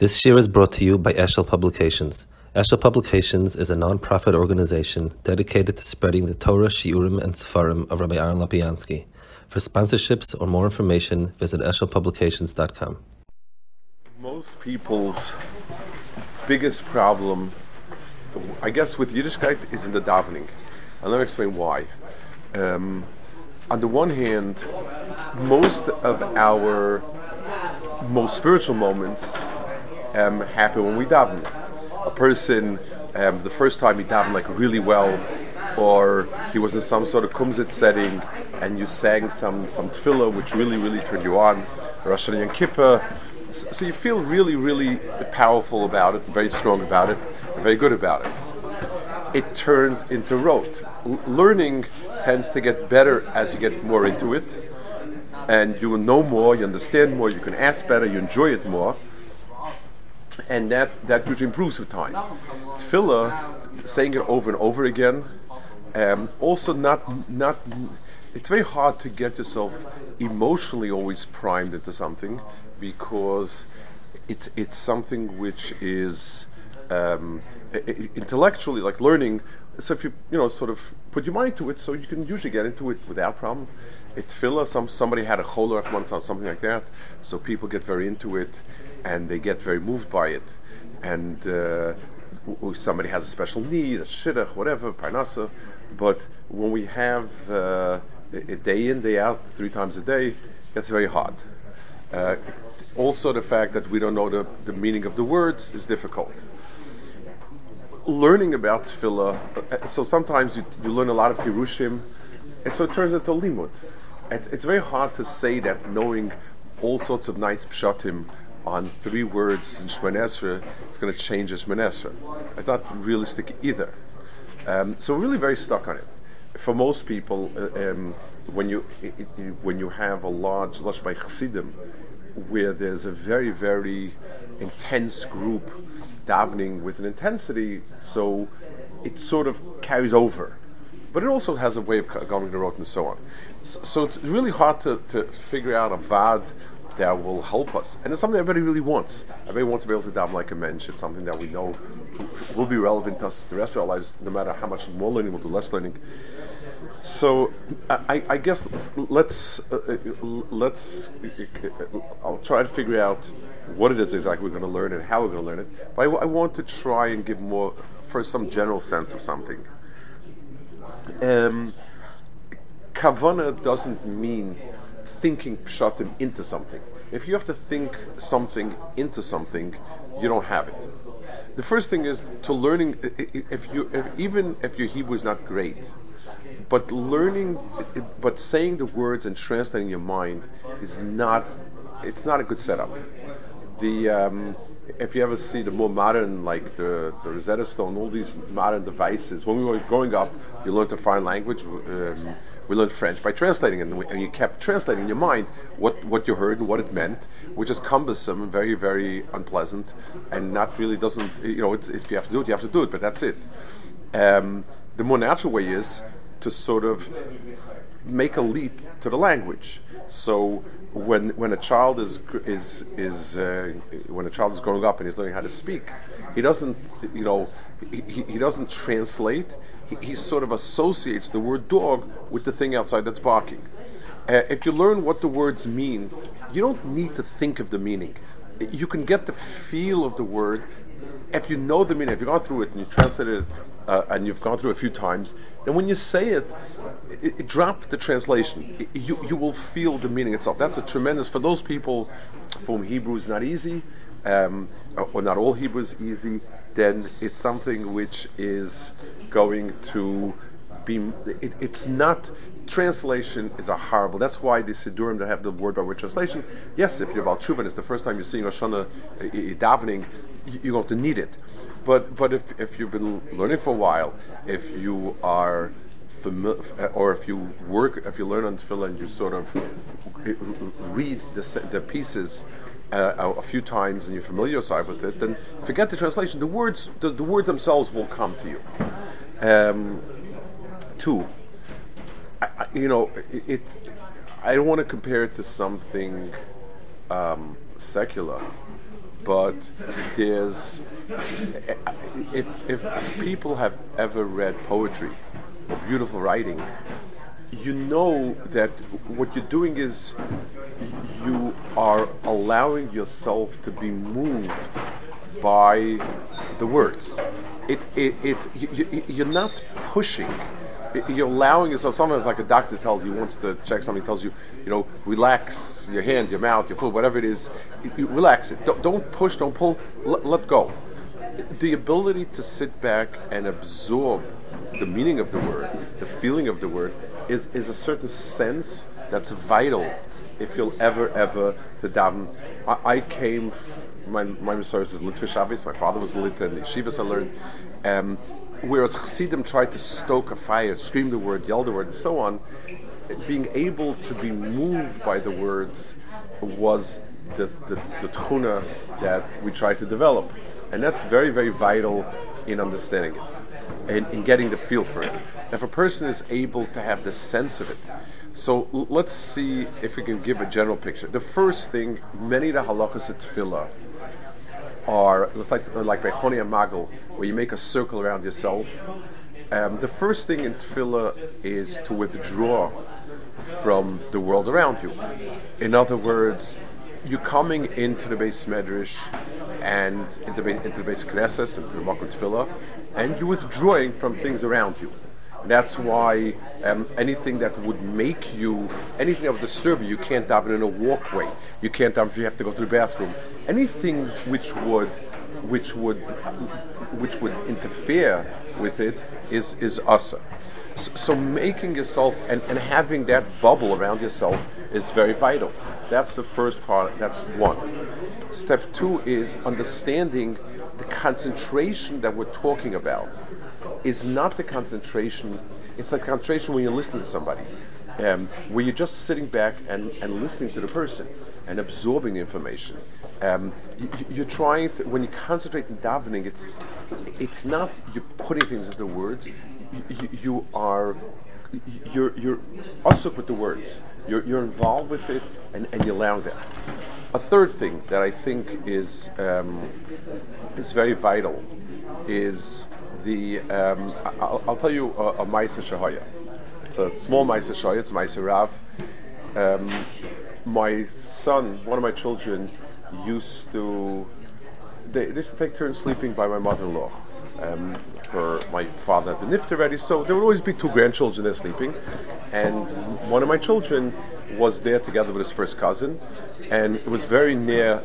This year is brought to you by Eshel Publications. Eshel Publications is a non-profit organization dedicated to spreading the Torah, Shiurim, and Sefarim of Rabbi Aaron Lopiansky. For sponsorships or more information, visit eshelpublications.com. Most people's biggest problem, I guess, with Yiddishkeit is in the davening. And let me explain why. Um, on the one hand, most of our most spiritual moments um, happen when we daven. A person, um, the first time he davened like really well, or he was in some sort of kumzit setting, and you sang some some tefillah which really really turned you on, Rosh Hashanah and Kippur. So you feel really really powerful about it, very strong about it, very good about it. It turns into rote. L- learning tends to get better as you get more into it, and you will know more, you understand more, you can ask better, you enjoy it more and that that usually improves with time. Tefillah, saying it over and over again, um, also not not. It's very hard to get yourself emotionally always primed into something because it's it's something which is um, intellectually like learning. So if you you know sort of put your mind to it, so you can usually get into it without problem. It's tefillah. Some somebody had a choler once on something like that, so people get very into it and they get very moved by it. And uh, somebody has a special need, a shidduch, whatever, parnasa. But when we have uh, a day in, day out, three times a day, that's very hard. Uh, also, the fact that we don't know the, the meaning of the words is difficult. Learning about tefillah, uh, so sometimes you, you learn a lot of pirushim, and so it turns into limud. It's very hard to say that knowing all sorts of nice pshatim on three words in Shemon Esra, it's going to change Shemon Esra. It's not realistic either. Um, so we're really very stuck on it. For most people, uh, um, when you it, it, when you have a large lush by Chassidim, where there's a very very intense group davening with an intensity, so it sort of carries over. But it also has a way of going the road and so on. So, so it's really hard to, to figure out a vad that will help us. And it's something everybody really wants. Everybody wants to be able to daven like a mensch. It's something that we know will be relevant to us the rest of our lives, no matter how much more learning we'll do, less learning. So I, I guess let's let's, uh, let's I'll try to figure out what it is exactly we're going to learn and how we're going to learn it. But I, I want to try and give more first some general sense of something. Um, kavana doesn't mean thinking pshatim into something. If you have to think something into something, you don't have it. The first thing is to learning. If you, if, even if your Hebrew is not great, but learning, but saying the words and translating your mind is not. It's not a good setup. The um, if you ever see the more modern, like the, the Rosetta Stone, all these modern devices, when we were growing up, you learned a foreign language. Um, we learned French by translating, and, and, you kept translating in your mind what, what you heard and what it meant, which is cumbersome very, very unpleasant, and not really doesn't, you know, if you have to do it, you have to do it, but that's it. Um, the more natural way is to sort of make a leap to the language. So when when a child is is is uh, when a child is growing up and he's learning how to speak, he doesn't you know he, he doesn't translate he, sort of associates the word dog with the thing outside that's barking. Uh, if you learn what the words mean, you don't need to think of the meaning. You can get the feel of the word if you know the meaning. If you go through it and you translate it uh, and you've gone through a few times, then when you say it, it, it drop the translation. It, you, you will feel the meaning itself. That's a tremendous, for those people for whom Hebrew is not easy, um, or not all Hebrew is easy, then it's something which is going to be. It, it's not. Translation is a horrible. That's why the Siddurim that have the word by word translation. Yes, if you're about Tshuva, it's the first time you're seeing Hoshana davening, you're going to need it. But but if if you've been learning for a while, if you are familiar, or if you work, if you learn on tefillah and you sort of read the, the pieces uh, a few times and you familiar yourself with it, then forget the translation. The words, the, the words themselves will come to you. Um, two, I, I, you know, it, it, I don't want to compare it to something um, secular, but there's if, if people have ever read poetry or beautiful writing, you know that what you're doing is you are allowing yourself to be moved by the words. It, it, it, you, you're not pushing you're allowing yourself. Sometimes, like a doctor tells you, wants to check something, tells you, you know, relax your hand, your mouth, your foot, whatever it is. You, you relax it. Don't, don't, push. Don't pull. Let, let, go. The ability to sit back and absorb the meaning of the word, the feeling of the word, is is a certain sense that's vital. If you'll ever, ever to daven, I, I came. My my source is Litvish Shabbos. My father was lit in the yeshivas. I learned. Um, whereas Chassidim tried to stoke a fire, scream the word, yell the word, and so on, being able to be moved by the words was the, the, the tchuna that we tried to develop. And that's very, very vital in understanding it and in getting the feel for it. If a person is able to have the sense of it, so let's see if we can give a general picture. The first thing, many of the halachas at tefillah are like Bechoni and Magel, where you make a circle around yourself. Um, the first thing in tefillah is to withdraw from the world around you. In other words, you're coming into the base medrash and into the, base knesses, into the makom tefillah, and you're withdrawing from things around you. That's why um, anything that would make you, anything that would disturb you, you can't daven in a walkway. You can't daven if you have to go to the bathroom. Anything which would, which would, which would interfere with it is is asa. So, so making yourself and, and having that bubble around yourself is very vital. That's the first part. That's one. Step two is understanding the concentration that we're talking about is not the concentration, it's the concentration when you're listening to somebody, um, where you're just sitting back and, and listening to the person and absorbing the information. Um, you, are trying to, when you concentrate in davening, it's, it's not you're putting things into words, you, you, you are you're you're usuk with the words. You're, you're involved with it and, and you allow that. A third thing that I think is um, is very vital is the um, I'll, I'll, tell you a, a Maisa Shahaya. It's a small Maisa Shahaya, it's Maisa Rav. Um, my son, one of my children, used to they, they used to take turns sleeping by my mother-in-law. Um, her, my father had been nifted already, so there would always be two grandchildren there sleeping, and one of my children was there together with his first cousin, and it was very near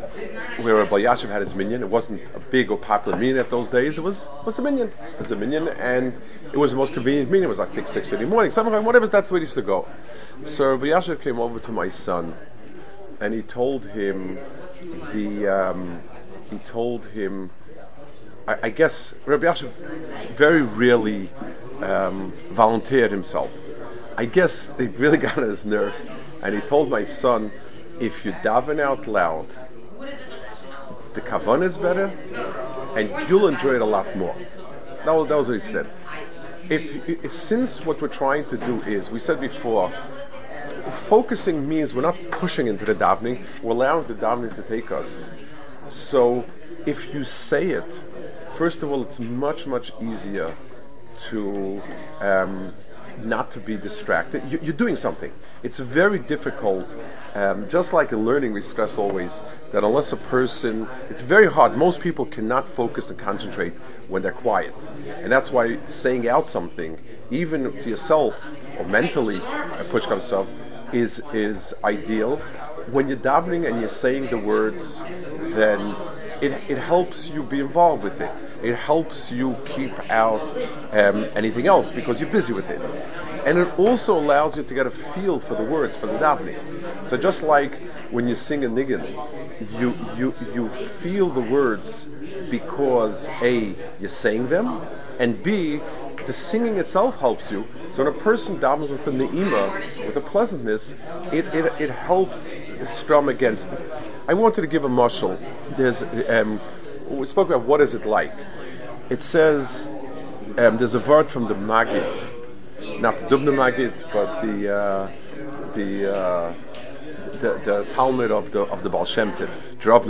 where Rabbi Yashiv had his minion. It wasn't a big or popular minion at those days. It was was a minion. It's a minion, and it was the most convenient minion. It was I think six in the morning, seven o'clock, whatever. That's where he used to go. So Rabbi Yashiv came over to my son, and he told him the um, he told him. I, I guess Rabbi Yashiv very rarely um, volunteered himself. I guess they really got on his nerves and he told my son, if you daven out loud, the kavan is better, and you'll enjoy it a lot more. That was, that was what he said. If, since what we're trying to do is, we said before, focusing means we're not pushing into the davening, we're allowing the davening to take us. So if you say it, first of all, it's much much easier to um, not to be distracted. You, are doing something. It's very difficult, um, just like in learning, we stress always that unless a person, it's very hard. Most people cannot focus and concentrate when they're quiet. And that's why saying out something, even to yourself or mentally, push comes up, is, is ideal. When you're davening and you're saying the words, then it, it helps you be involved with it. It helps you keep out um, anything else because you're busy with it. And it also allows you to get a feel for the words, for the davening. So just like when you sing a niggin, you, you, you feel the words because A, you're saying them, and B, the singing itself helps you. So when a person davens with the ne'ima, with a pleasantness, it, it, it helps strum against it. I wanted to give a mushal. There's, um, we spoke about what is it like. It says, um, there's a word from the Maggid, not the Dubna Maggid, but the, uh, the, uh, the, the Talmud of the of the Baal Shem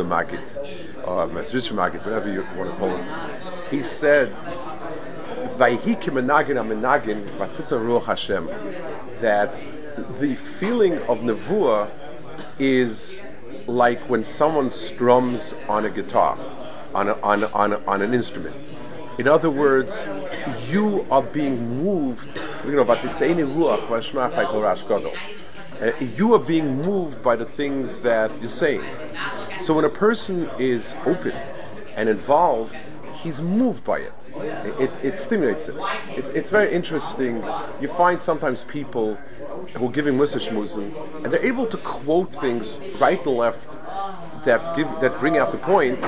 Magid, or Mesrish Magid, whatever you want to call it, he said, that the feeling of nevuah is like when someone strums on a guitar, on, a, on, a, on, a, on an instrument. In other words, you are being moved, you know, uh, you are being moved by the things that you're saying. So when a person is open and involved, he's moved by it. It, it stimulates it. it. It's very interesting. You find sometimes people who are giving Musa and they're able to quote things right and left that give that bring out the point.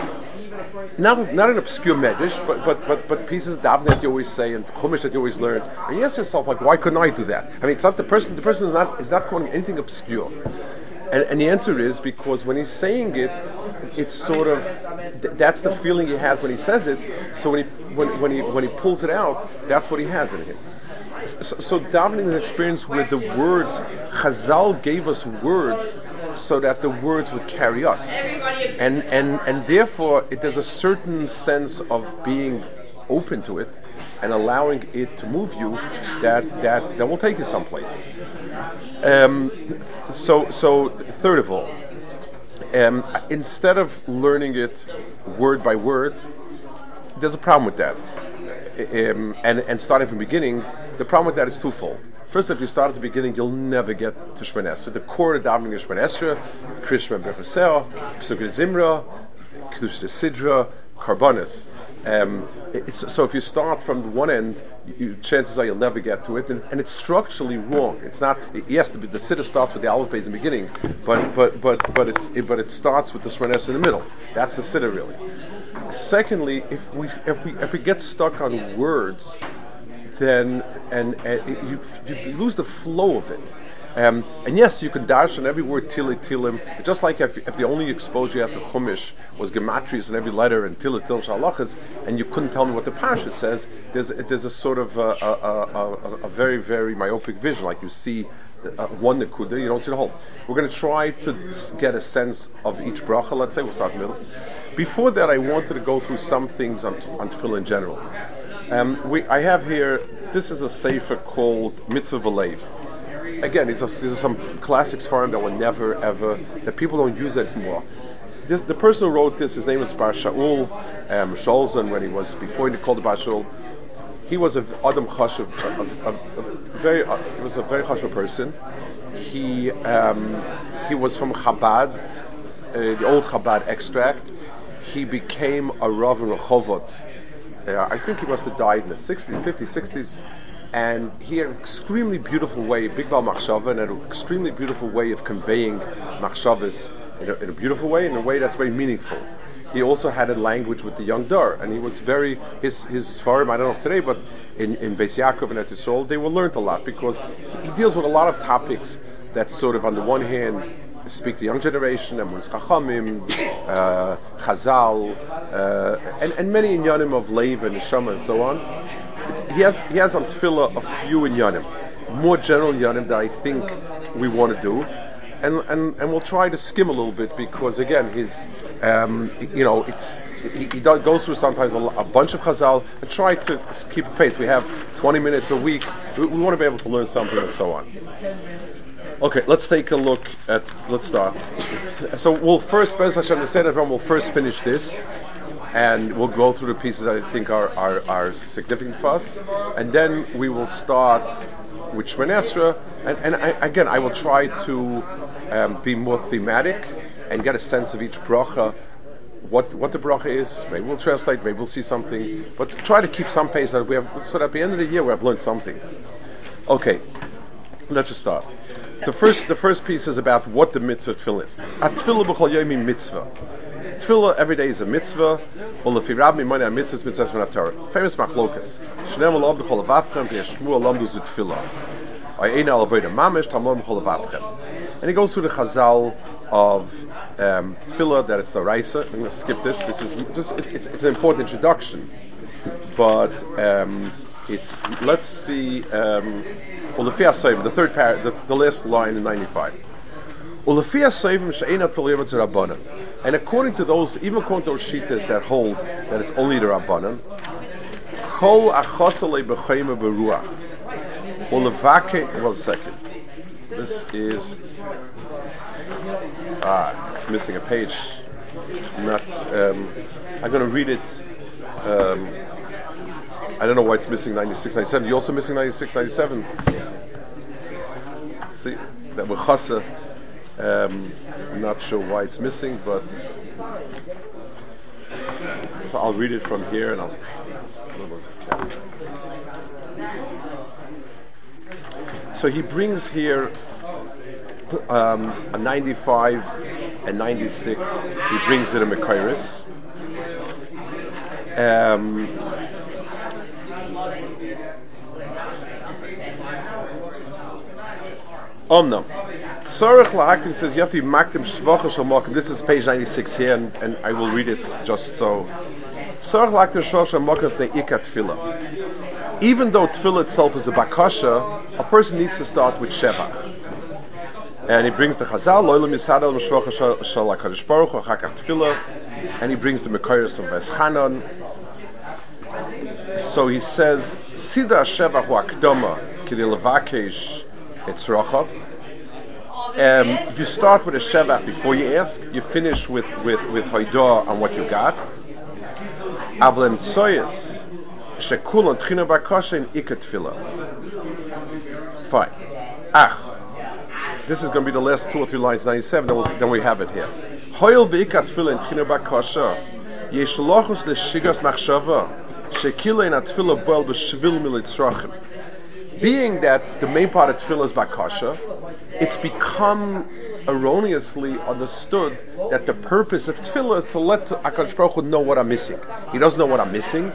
Not not an obscure medrash, but but but but pieces of davening that you always say and chumash that you always learn. And you ask yourself like, why couldn't I do that? I mean, it's not the person. The person is not is not quoting anything obscure. And, and, the answer is because when he's saying it, it's sort of th- that's the feeling he has when he says it. So when he when, when he when he pulls it out, that's what he has in him. So, so davening is an experience where the words Chazal gave us words so that the words would carry us, and and and therefore it, there's a certain sense of being open to it and allowing it to move you that that that will take you someplace. Um, so so third of all, um, instead of learning it word by word, there's a problem with that. Um, and and starting from the beginning, the problem with that is twofold. First, if you start at the beginning, you'll never get to Shemon So the core of davening is Shemon Esrei, Krishma Bechasel, Pesukei Zimra, Kedush Sidra, Karbonis. Um, so if you start from one end, you, chances are you'll never get to it, and, and, it's structurally wrong. It's not. Yes, the, the sitter starts with the aleph in the beginning, but but but but it's it, but it starts with the shmanes in the middle. That's the sitter really. Secondly, if we if we if we get stuck on words, then and, and you, you lose the flow of it. Um, and yes, you can dash on every word tili tilim, just like if, if the only exposure you had to chumash was gematries in every letter and tili tilim shalachas, and you couldn't tell me what the parsha says. There's there's a sort of a, a, a, a very very myopic vision, like you see uh, one nekuda, you don't see the whole. We're going to try to get a sense of each bracha. Let's say we'll start in the middle. Before that, I wanted to go through some things on on tefillah in general. Um, we, I have here. This is a sefer called Mitzvah V'Lev again, these are, these are some classics for that will never ever that people don't use anymore. This, the person who wrote this, his name is Bar Shaul um, Sholzan, when he was before he called Bar Shaul. He was a Adam Chashuv, a, a, a, very, uh, he was a very Chashuv person. He um, he was from Chabad, uh, the old Chabad extract. He became a Rav in Rehovot. Uh, I think he must have died in the 60s, 50s, 60s and he had an extremely beautiful way, Big Bal Machshava, and an extremely beautiful way of conveying Machshavas in, in a, beautiful way, in a way that's very meaningful. He also had a language with the young Dar, and he was very his his farm. I don't know if today, but in in Beis Yaakov and Etisol, they were learned a lot because he deals with a lot of topics that sort of, on the one hand, speak the young generation, and Chachamim, uh, Chazal, uh, and, and many inyanim of Lev and Neshama and so on he has he has on tefillah a few in Yanim, more general Yanim that I think we want to do. And, and, and we'll try to skim a little bit because again his um, you know it's he, he goes through sometimes a, a, bunch of Chazal and try to keep a pace. We have 20 minutes a week. We, we want to be able to learn something and so on. Okay, let's take a look at. Let's start. So we'll first, Bez Hashem, said everyone will first finish this and we'll go through the pieces I think are, are, are significant for us, and then we will start with Shemon Esrei, and, and I, again, I will try to um, be more thematic and get a sense of each bracha, what what the bracha is. Maybe we'll translate, maybe we'll see something, but try to keep some pace that we have, so that at the end of the year we have learned something. Okay, let's just start. The first, the first piece is about what the mitzvah tefillah is. A tefillah b'chol yomi mitzvah. Tefillah every day is a mitzvah. Well, if you rabbi money a mitzvah, mitzvah from Torah. Famous machlokas. Shneim alav dechol avavchem v'yesh shmu alam du tefillah. Or ein al avodah mamish tamlom dechol avavchem. And he goes through the chazal of um, tefillah that it's the raisa. I'm going to skip this. This is just it's, it's an important introduction, but. Um, it's let's see um, well the the third par- the, the last line in 95 Ulafia Seivim She'ena Toliyavat Rabbanan. And according to those, even according to those shitas that hold that it's only the Rabbanan, Kol Achosale B'chayim Beruach. Ulevake, one second. This is, ah, it's missing a page. Not, um, I'm going to read it. Um, I don't know why it's missing 96, 97. You're also missing 96, 97. See, that we're chasa. Um, I'm not sure why it's missing, but so I'll read it from here and I'll. So he brings here um, a 95 and 96. He brings it in Mekairis. Um, Omnam. Sarach Lahaktim says you have to be maktim shvacha shal This is page 96 here, and, and I will read it just so. Sarach Lahaktim shvacha shal makim the ikat tefillah. Even though tefillah itself is a bakasha, a person needs to start with sheva. And he brings the Chazal, Loilam Yisadal Mishvacha Shal Baruch Hu, Chakach Tefillah, and he brings the Mekayos of Veschanon. So he says, Sida Sheva Hu Akdoma, Kiri Levakesh Etzrochav. Um, you start with a Sheva before you ask, you finish with, with, with Hoidah on what you got. Avlem Tsoyes, Shekul and Tchina Bakasha in Ikat. Fine. Ach, this is going to be the last two or three lines, 97, then, we'll, then we have it here. Hoyel v'ikat tefillah in tchina bakasha, yesh lochus l'shigas machshava, shekila in atfillah boel b'shvil militzrachim. Being that the main part of tefillah is bakasha, it's become erroneously understood that the purpose of tefillah is to let Akash Baruch Hu know what I'm missing. He doesn't know what I'm missing,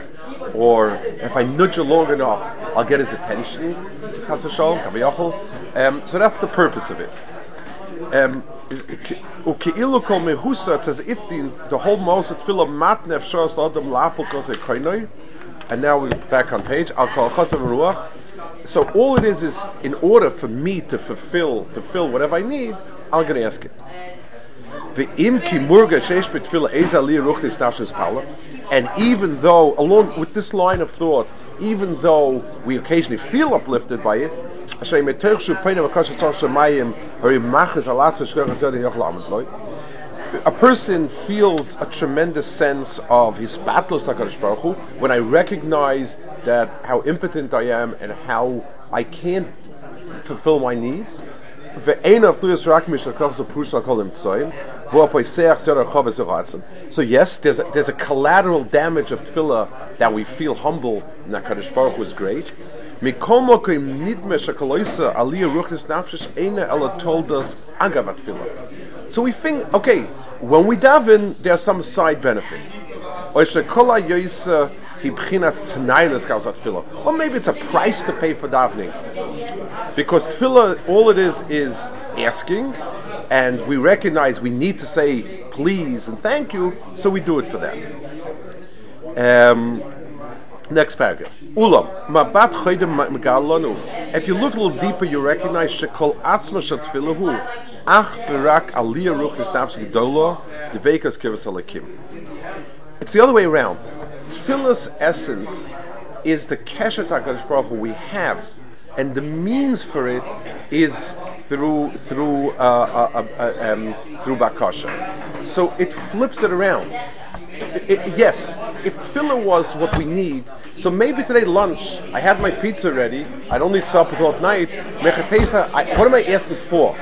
or if I nudge it long enough, I'll get his attention. Um, so that's the purpose of it. Um, it says if the, the whole Moshe Tefillah matnef shos adam lapel kose and now we're back on page. I'll call ruach. So all it is is in order for me to fulfill to fill whatever I need, I'm going to ask it. And even though, along with this line of thought, even though we occasionally feel uplifted by it, a person feels a tremendous sense of his battles Baruch Hu when I recognize that how impotent I am and how I can't fulfill my needs. So yes, there's a, there's a collateral damage of tefillah that we feel humble and that Kadosh Baruch was great. So we think, okay, when we daven, there are some side benefits. Or maybe it's a price to pay for davening. Because tefillah, all it is, is asking, and we recognize we need to say please and thank you, so we do it for them. Um, next paragraph. Ulam, mabat choydem If you look a little deeper, you recognize shekol atzma shatfilahu, ach berak aliyah ruch nisnavsh gedolo, devekas kivas alakim. It's the other way around. Tefillah's essence is the keshet HaKadosh Baruch Hu we have, and the means for it is through through uh, uh, uh um, through bakasha. So it flips it around. It, yes, if filler was what we need, so maybe today lunch I have my pizza ready. I don't need supper until at night. Mechatesa, what am I asking for?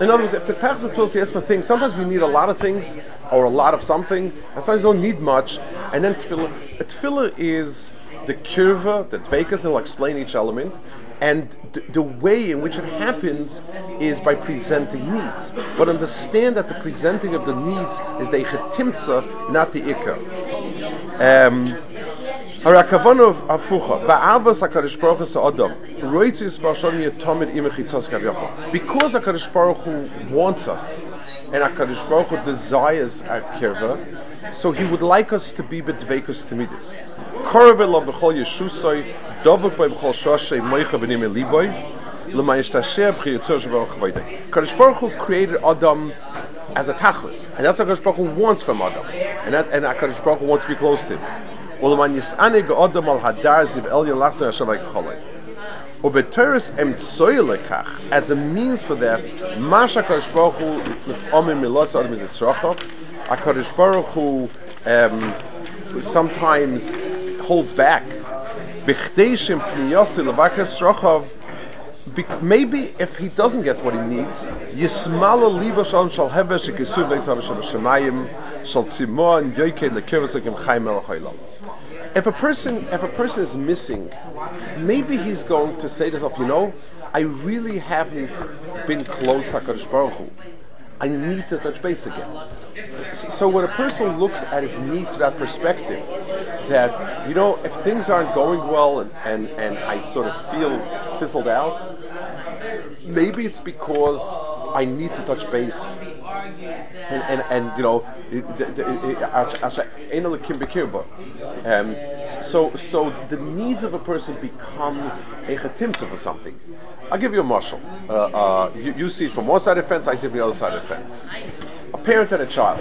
In other words, if the of tefillah asks for things, sometimes we need a lot of things or a lot of something, and sometimes we don't need much. And then tefillah, tefillah is the kirva, the dvekas, and I'll explain each element. And th- the way in which it happens is by presenting needs. But understand that the presenting of the needs is the chetimtza, not the ikka. Um, b'ashon yatomid imechitzas kavyacha. Because Hakadosh Baruch Hu wants us, and Hakadosh Baruch Hu desires our kirva, so He would like us to be bedveikus timidus. Korav elav b'chol yeshusay, dovuk by b'chol shoshay moicha b'nim eliboy, Kadosh Baruch Hu created Adam as a tachlis, and that's what Kadosh Baruch Hu wants from Adam, and that and Kadosh Baruch Hu wants to be close to him. Well, man yisanig Adam al hadar ziv elyon lachzer hashavay cholay. Ubeteris em lekach as a means for that. Masha Kadosh Baruch Hu lefomim milos adam is. A Kadosh Baruch Hu um, sometimes holds back. Bichdeshim pniyosi levakas rochav maybe if he doesn't get what he needs, Yismala liva shalom shal hevesh shekisuv le'esav shal shemayim shal tzimo and yoike lekirvasakim chayim el If a person, if a person is missing, maybe he's going to say to himself, you know, I really haven't been close to Hakadosh Baruch Hu. I need to touch base again. So when a person looks at his needs from that perspective, that you know, if things aren't going well and, and, and I sort of feel fizzled out, maybe it's because I need to touch base. And, and, and you know, um, so so the needs of a person becomes a chetimtza for something. I'll give you a marshal. Uh, uh, you, you, see it from one side of the fence, I see it from the other side of the fence. A parent and a child.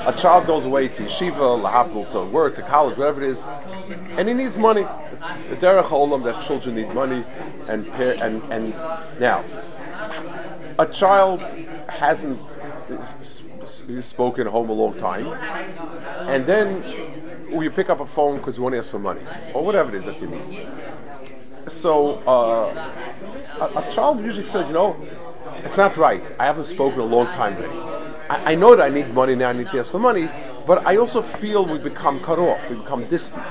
A child goes away to yeshiva, lahabdul, to work, to college, whatever it is, and he needs money. The derech olam that children need money, and and and now a child hasn't spoken home a long time, and then you pick up a phone because you want to ask for money or whatever it is that you need. So uh, a, a, child usually feels, you know, it's not right. I haven't spoken a long time. I, I know that I need money now. I need to ask for money, but I also feel we become cut off. We become distant.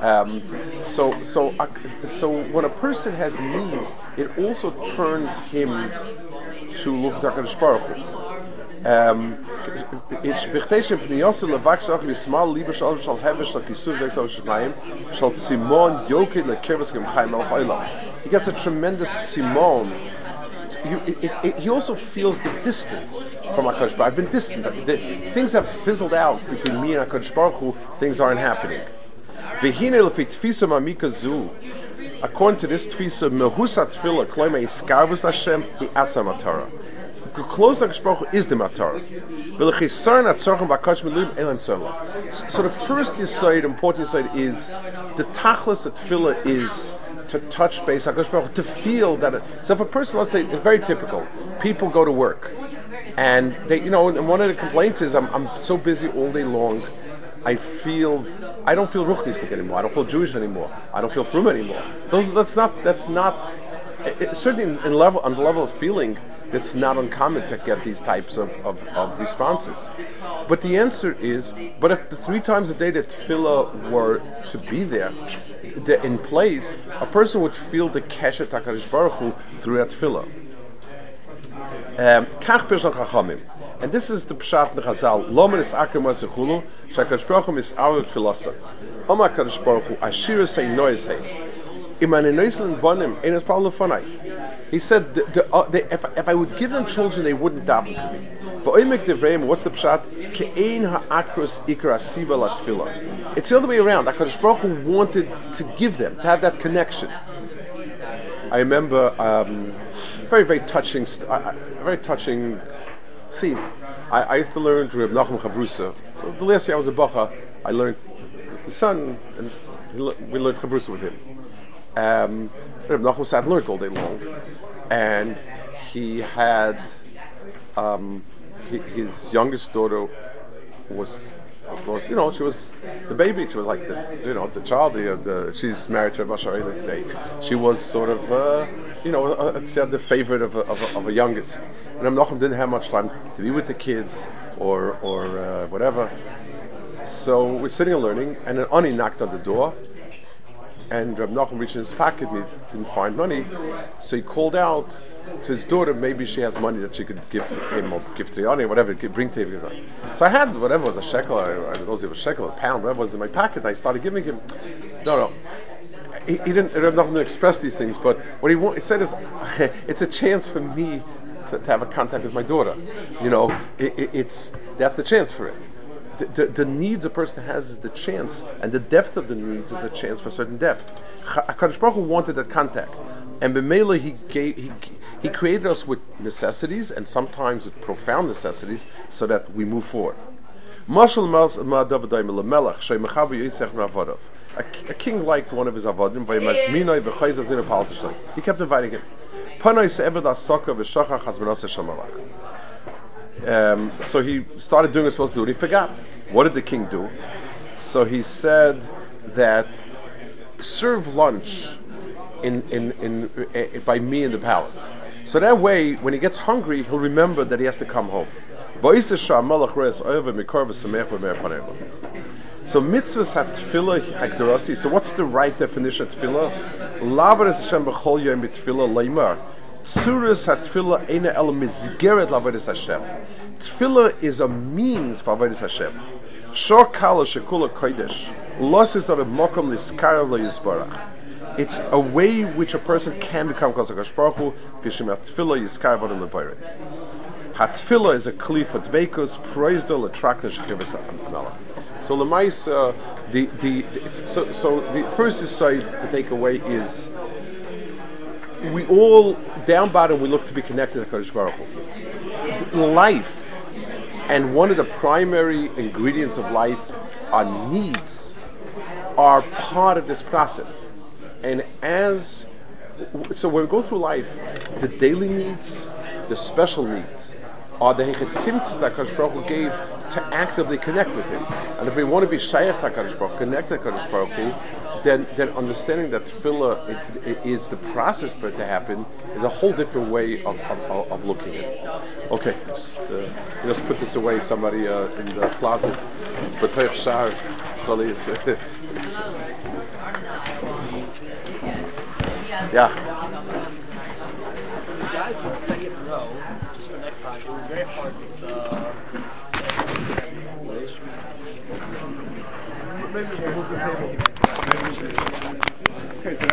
Um, so, so, uh, so when a person has needs, it also turns him to look at Baruch Hu. Heves shal kisuv shal tzimon yokid lekirvas gem el chaylam. He gets a tremendous simon. He, also feels the distance from HaKadosh Baruch I've been distant. The, things have fizzled out between me and HaKadosh Baruch. Things aren't happening. According to this tfisa, mehusa tfila Hashem close to is the matar. So the first side, important side, is the tachlis at tefillah is to touch base to feel that. It, so if a person, let's say, it's very typical. People go to work, and they, you know, and one of the complaints is, I'm, I'm so busy all day long. I feel I don't feel ruchnistic anymore. I don't feel Jewish anymore. I don't feel frum anymore. Those that's not that's not it, certainly in, level on the level of feeling it's not uncommon to get these types of, of, of, responses. But the answer is, but if the three times a day that tefillah were to be there, in place, a person would feel the keshet HaKadosh Baruch Hu through that tefillah. Um, and this is the pshat in Chazal. Lomer is akim wa sechulu, shakadosh baruch is our philosopher. Oma kadosh baruch hu, ashir say noise hey. He said, the, the, uh, they, if, if I would give them children, they wouldn't daven to me. What's the pshat? It's the other way around. HaKadosh Baruch Hu wanted to give them, to have that connection. I remember um, very, very touching, uh, very touching scene. I, I used to learn to Reb Nachum Chavrusa. The last year I was a bacha, I learned with the son, and we learned Chavrusa with him um, Reb Nachum sat and learned all day long, and he had um, his youngest daughter was was you know she was the baby she was like the you know the child the, the she's married to Bashar today. She was sort of uh, you know uh, she had the favorite of a, of a, of a youngest. And Nachum didn't have much time to be with the kids or or uh, whatever. So we're sitting and learning and an ani knocked on the door and Rab Nachum reached in his pocket and he didn't find money, so he called out to his daughter, maybe she has money that she could give him or give to Yanni, whatever, bring to him. So I had whatever was a shekel, I, I don't know a shekel, a pound, whatever was in my pocket, I started giving him. No, no. He, he didn't, Rab Nachum didn't express these things, but what he, he said is, it's a chance for me to, to, have a contact with my daughter. You know, it, it, it's, that's the chance for it the, the, needs a person has is the chance, and the depth of the needs is a chance for a certain depth. HaKadosh Baruch Hu wanted that contact. and Bemela he gave he he created us with necessities and sometimes with profound necessities so that we move forward. Yisech A king liked one of his avodim. He kept inviting him. Um, so he started doing what he was supposed to do, and he forgot. What did the king do? So he said that serve lunch in, in, in, uh, by me in the palace. So that way, when he gets hungry, he'll remember that he has to come home. So mitzvahs have tefillah hagdarasi. So what's the right definition of tefillah? Leimar. Tzuras ha-tefillah eina el mizgeret lavodas Hashem. Tefillah is a means for avodas Hashem. Shor kala shekula kodesh. Los is not a mokom liskarav lo. It's a way which a person can become Hakadosh Baruch Hu. V'shem ha-tefillah yiskarav odom lebayret. Hatfila is a kli for dveikus, proizdol atrakna shechivas melech. So lemais, uh, the the so so the first insight to take away is we all down bottom we look to be connected to Kadosh Baruch Hu. Life and one of the primary ingredients of life are needs are part of this process. And as so when we go through life, the daily needs, the special needs, are the hechetimtzes that Kadosh Baruch Hu gave to actively connect with Him. And if we want to be shayach to Kadosh Baruch connect to Kadosh Baruch Hu, then then understanding that tefillah it, it is the process for it to happen is a whole different way of, of, of looking at it. Okay, just, uh, just put this away. Somebody uh, in the closet, but shar, yeah. Guys with second row, just for next time, it was Maybe we'll move the table.